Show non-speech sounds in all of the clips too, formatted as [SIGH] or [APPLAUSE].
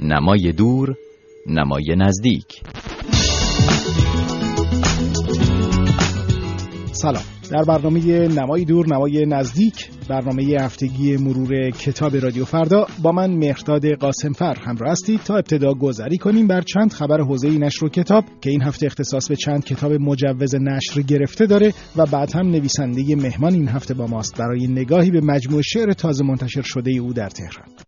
نمای دور نمای نزدیک. سلام. در برنامه نمای دور نمای نزدیک برنامه هفتگی مرور کتاب رادیو فردا با من مهرداد قاسمفر همراه هستید تا ابتدا گذری کنیم بر چند خبر حوزه نشر و کتاب که این هفته اختصاص به چند کتاب مجوز نشر گرفته داره و بعد هم نویسنده مهمان این هفته با ماست. برای نگاهی به مجموع شعر تازه منتشر شده او در تهران.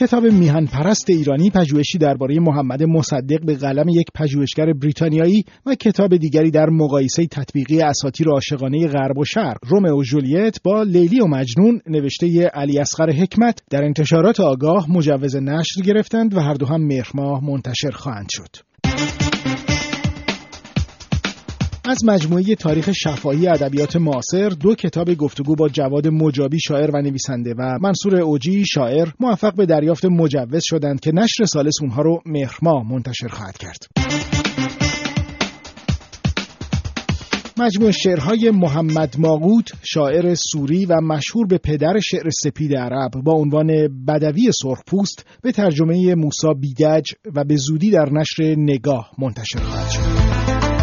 کتاب میهن پرست ایرانی پژوهشی درباره محمد مصدق به قلم یک پژوهشگر بریتانیایی و کتاب دیگری در مقایسه تطبیقی اساطیر عاشقانه غرب و شرق رومئو و جولیت با لیلی و مجنون نوشته علی اصغر حکمت در انتشارات آگاه مجوز نشر گرفتند و هر دو هم مهر منتشر خواهند شد. از مجموعه تاریخ شفاهی ادبیات معاصر دو کتاب گفتگو با جواد مجابی شاعر و نویسنده و منصور اوجی شاعر موفق به دریافت مجوز شدند که نشر سالس اونها رو مهرما منتشر خواهد کرد. مجموع شعرهای محمد ماغوت شاعر سوری و مشهور به پدر شعر سپید عرب با عنوان بدوی سرخپوست به ترجمه موسا بیدج و به زودی در نشر نگاه منتشر خواهد شد.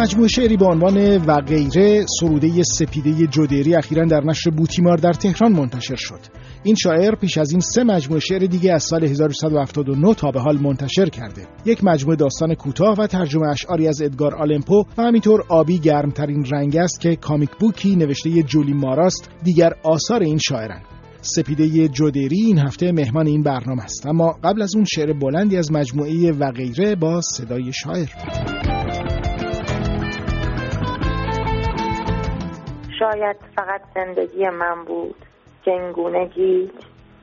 مجموع شعری با عنوان و غیره سروده سپیده جدیری اخیرا در نشر بوتیمار در تهران منتشر شد. این شاعر پیش از این سه مجموع شعر دیگه از سال 1179 تا به حال منتشر کرده. یک مجموعه داستان کوتاه و ترجمه اشعاری از ادگار آلمپو و همینطور آبی گرمترین رنگ است که کامیک بوکی نوشته جولی ماراست دیگر آثار این شاعرند. سپیده جودری این هفته مهمان این برنامه است. اما قبل از اون شعر بلندی از مجموعه و غیره با صدای شاعر. شاید فقط زندگی من بود گیج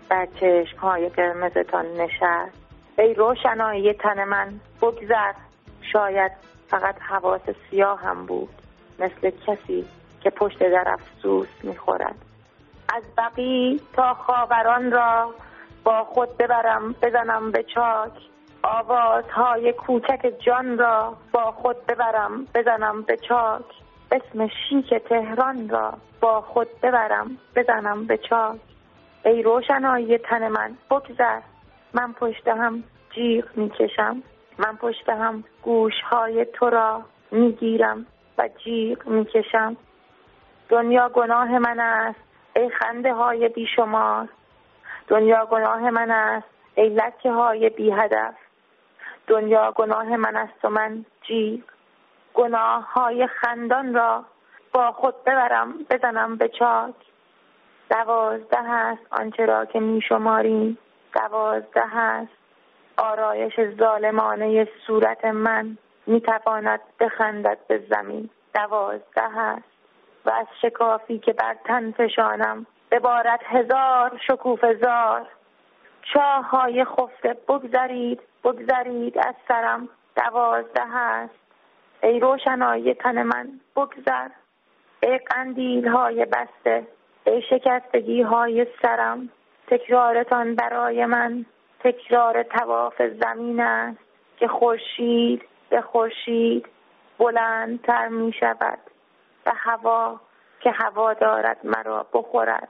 در چشم های قرمزتان نشست. ای روشنایی تن من بگذر. شاید فقط حواس سیاه هم بود مثل کسی که پشت در افسوس می‌خورد. از بقی تا خاوران را با خود ببرم بزنم به چاک. آوازهای کوچک جان را با خود ببرم بزنم به چاک. اسم شیک تهران را با خود ببرم بزنم به چاک ای روشنایی تن من بگذر. من پشت هم جیغ می‌کشم. من پشت هم گوشهای تو را می‌گیرم و جیغ می‌کشم. دنیا گناه من است ای خنده های بیشمار. دنیا گناه من است ای لکه های بی هدف دنیا گناه من است و من جیغ گناه های خندان را با خود ببرم بزنم به چاک. دوازده هست آنچه را که می شماریم دوازده هست آرایش ظالمانه صورت من. می تواند بخندد به زمین. دوازده هست و از شکافی که بر تن فشانم ببارد هزار شکوف زار. چاه های خفته بگذرید بگذرید از سرم. دوازده هست ای روشنایی تن من بگذر. ای قندیل های بسته ای شکستگی های سرم تکرارتان برای من. تکرار تواف زمین است که خورشید به خورشید بلندتر می شود و هوا که هوا دارد مرا بخورد.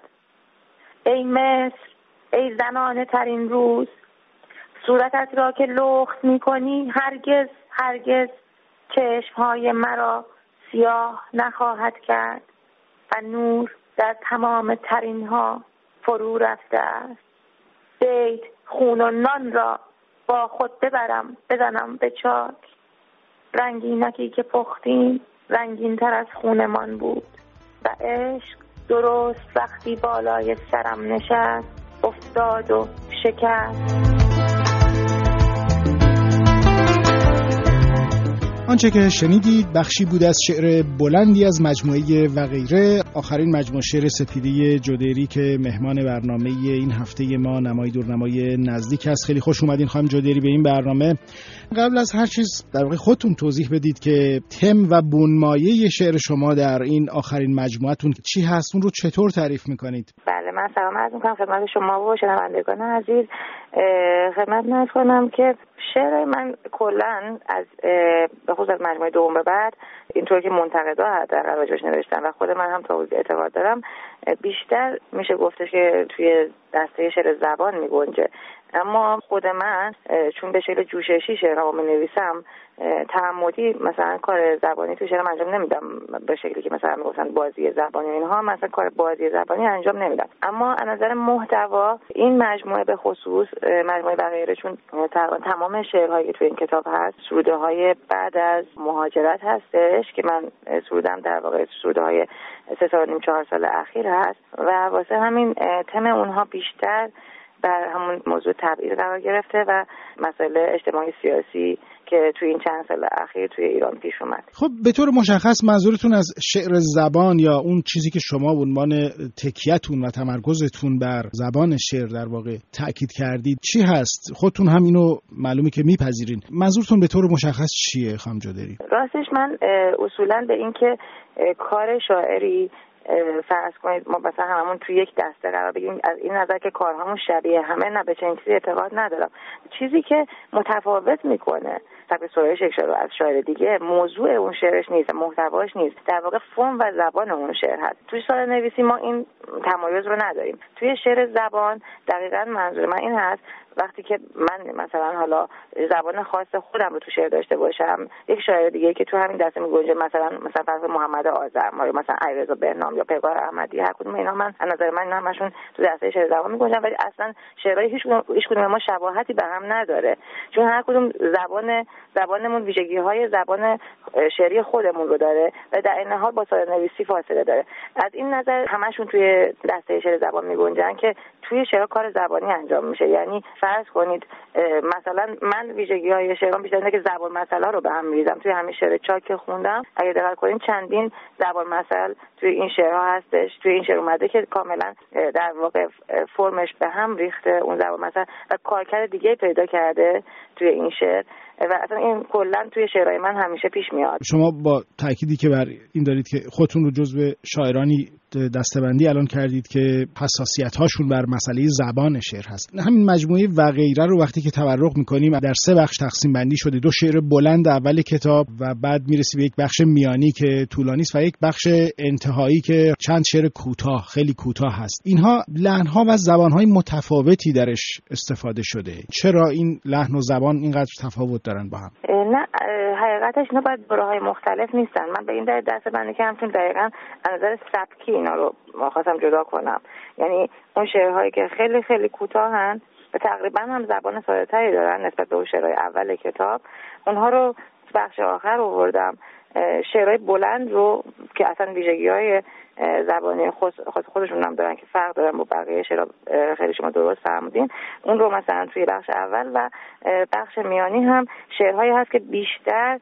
ای مصر ای زنانه ترین روز صورتت را که لخت می کنی هرگز هرگز های مرا سیاه نخواهد کرد و نور در تمام ترین ها فرو رفته است. بیت خون و نان را با خود ببرم بزنم به چاک. رنگینکی که پختیم رنگین تر از خونمان بود. و عشق درست وقتی بالای سرم نشست افتاد و شکست. آنچه که شنیدید بخشی بود از شعر بلندی از مجموعه و غیره. آخرین مجموعه شعر سپیده جدیری که مهمان برنامه این هفته ما نمای دورنمای نزدیک است. خیلی خوش اومدین خواهم جدیری به این برنامه. قبل از هر چیز در واقع خودتون توضیح بدید که تم و بنمایه شعر شما در این آخرین مجموعتون چی هست؟ اون رو چطور تعریف می‌کنید؟ بله من سلام عرض می‌کنم خدمت شما و شنوندگان عزیز. خدمت نرس کنم که شعر من کلا از به خصوص از مجموعه دوم به بعد اینطور که منتقدا در راجبش نوشتن و خود من هم تا اعتقاد دارم بیشتر میشه گفتش که توی دسته شعر زبان میگنجه. اما خود من چون به شکل جوششی شعرها می نویسم تعمدی مثلا کار زبانی تو شعرم انجام نمیدم به شکلی که مثلا می‌گفتن بازی زبانی اینها مثلا کار بازی زبانی انجام نمیدم. اما از نظر محتوا این مجموعه به خصوص مجموعه بقیه چون تمام شعرهایی که تو این کتاب هست سروده های بعد از مهاجرت هستش که من سرودم در واقع سروده های سه سال نیم چهار سال اخیر هست و واسه همین تم اونها بیشتر بر همون موضوع تبعیض قرار گرفته و مسائل اجتماعی سیاسی که توی این چند سال اخیر توی ایران پیش اومد. خب به طور مشخص منظورتون از شعر زبان یا اون چیزی که شما به عنوان تکیتون و تمرکزتون بر زبان شعر در واقع تاکید کردید چی هست؟ خودتون هم اینو معلومه که میپذیرین. منظورتون به طور مشخص چیه خانم جدری راستش من اصولا به اینکه کار شاعری فرض کنید ما مثلا هممون توی یک دسته قرار بگیریم. از این نظر که کارهامون شبیه همه نه به چنین چیزی اعتقاد ندارم. چیزی که متفاوت می‌کنه سبک سرایش یک شعر از شاعر دیگه موضوع اون شعرش نیست محتواش نیست. در واقع فرم و زبان اون شعر هست. توی سال نویسی ما این تمایز رو نداریم. توی شعر زبان دقیقا منظور من این هست وقتی که من مثلا حالا زبان خاص خودم رو تو شعر داشته باشم یک شاعر دیگه که تو همین دسته میگنجه مثلا مثلا فرض محمد آذر یا مثلا علیرضا بهنام یا پیگار احمدی هر کدوم اینا من از نظر من همشون تو دسته شعر زبان میگنجن ولی اصلا شعرهای هیچ هیچ کدوم ما شباهتی به هم نداره. چون هر کدوم زبان زبانمون ویژگی های زبان شعری خودمون رو داره و در این حال با سال نویسی فاصله داره. از این نظر همشون توی دسته شعر زبان میگنجن که توی شعر کار زبانی انجام میشه. یعنی فرض کنید مثلا من ویژگی های شعرام بیشتر اینه که زبان مسئله رو به هم میریزم. توی همین شعر چاک که خوندم اگه دقت کنید چندین زبان مسئله توی این شعرها هستش. توی این شعر اومده که کاملا در واقع فرمش به هم ریخته اون زبان مسئله و کارکرد دیگه پیدا کرده توی این شعر. و اصلا این کلا توی شعرهای من همیشه پیش میاد. شما با تأکیدی که بر این دارید که خودتون رو جزو شاعرانی دستبندی الان کردید که حساسیت هاشون بر مسئله زبان شعر هست. همین مجموعه و غیره رو وقتی که تورق می‌کنیم در سه بخش تقسیم بندی شده. دو شعر بلند اول کتاب و بعد می‌رسی به یک بخش میانی که طولانی است و یک بخش انتهایی که چند شعر کوتاه خیلی کوتاه هست. اینها لحن ها و زبان های متفاوتی درش استفاده شده. چرا این لحن و زبان اینقدر تفاوت دارن با هم؟ نه حقیقتش اینا باید های مختلف نیستن. من به این در دست بندی کردم چون دقیقا از نظر سبکی اینا رو خواستم جدا کنم. یعنی اون شعرهایی که خیلی خیلی کوتاهن و تقریبا هم زبان ساده دارن نسبت به اون شعرهای اول کتاب اونها رو بخش آخر آوردم. شعرهای بلند رو که اصلا ویژگی های زبانی خود خودشون هم دارن که فرق دارن با بقیه شعر خیلی شما درست فرمودین اون رو مثلا توی بخش اول و بخش میانی هم شعرهایی هست که بیشتر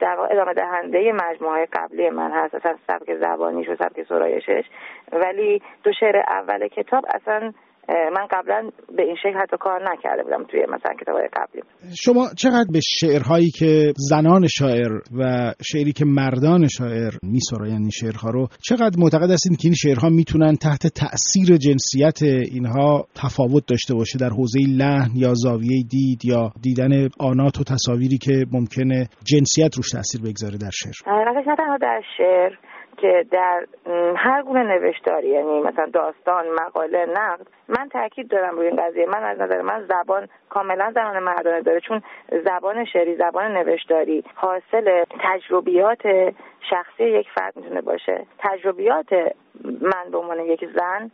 در ادامه دهنده مجموعه قبلی من هست اصلا سبک زبانیش و سبک سرایشش. ولی دو شعر اول کتاب اصلا من قبلا به این شکل حتی کار نکرده بودم توی مثلا کتاب قبلی. شما چقدر به شعرهایی که زنان شاعر و شعری که مردان شاعر میسراین این شعرها رو چقدر معتقد هستید که این شعرها می‌تونن تحت تاثیر جنسیت اینها تفاوت داشته باشه در حوزه لحن یا زاویه دید یا دیدن آنات و تصاویری که ممکنه جنسیت روش تاثیر بگذاره در شعر؟ نه تنها در شعر که در هر گونه نوشتاری یعنی مثلا داستان مقاله نقد من تاکید دارم روی این قضیه. من از نظر من زبان کاملا زبان مردانه داره چون زبان شعری زبان نوشتاری حاصل تجربیات شخصی یک فرد می‌تونه باشه. تجربیات من به عنوان یک زن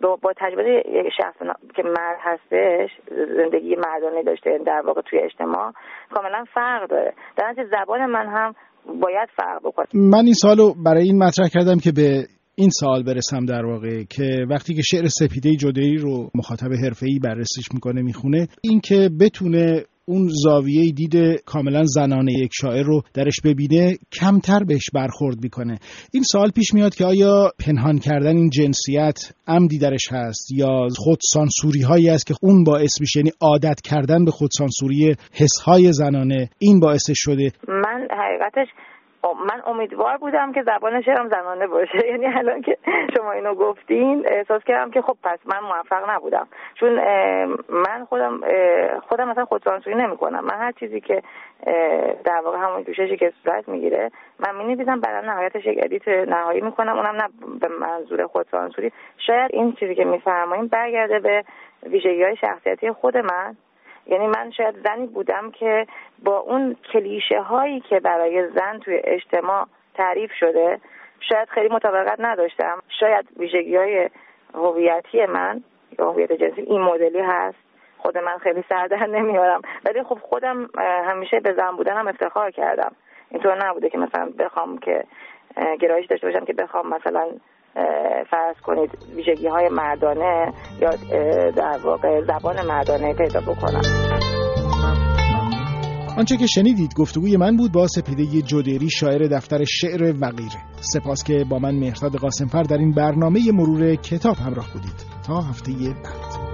با, تجربه یک شخص که مرد هستش زندگی مردانه داشته در واقع توی اجتماع کاملا فرق داره. در زبان من هم باید فرق بکنه. من این سالو برای این مطرح کردم که به این سال برسم در واقع که وقتی که شعر سپیده جدایی رو مخاطب حرفه‌ای بررسیش می‌کنه می‌خونه این که بتونه اون زاویه دید کاملا زنانه یک شاعر رو درش ببینه کمتر بهش برخورد می‌کنه. این سوال پیش میاد که آیا پنهان کردن این جنسیت عمدی درش هست یا خود سانسوری هایی است که اون باعث میشه؟ یعنی عادت کردن به خود سانسوری حس های زنانه این باعث شده؟ حقیقتش من امیدوار بودم که زبان شعرم زنانه باشه. [LAUGHS] یعنی الان که شما اینو گفتین احساس کردم که خب پس من موفق نبودم. چون من خودم خودم مثلا خودسانسوری نمی‌کنم. من هر چیزی که در واقع همون جوششی که صورت می‌گیره من می نویسم بعد نهایتش یک ادیت نهایی می‌کنم. اونم نه به منظور خودسانسوری شاید این چیزی که میفرماییم برگرده به ویژگی های شخصیتی خود من. یعنی من شاید زنی بودم که با اون کلیشه هایی که برای زن توی اجتماع تعریف شده شاید خیلی مطابقت نداشتم. شاید ویژگی های هویتی من یا هویت جنسی این مدلی هست. خود من خیلی سردر نمیارم. ولی خب خودم همیشه به زن بودنم افتخار کردم. اینطور نبوده که مثلا بخوام که گرایش داشته باشم که بخوام مثلا فرض کنید ویژگی های مردانه یا در واقع زبان مردانه پیدا بکنم. آنچه که شنیدید گفتگوی من بود با سپیده جودری شاعر دفتر شعر و غیره سپاس که با من مهرداد قاسمفر در این برنامه مرور کتاب همراه بودید. تا هفته بعد.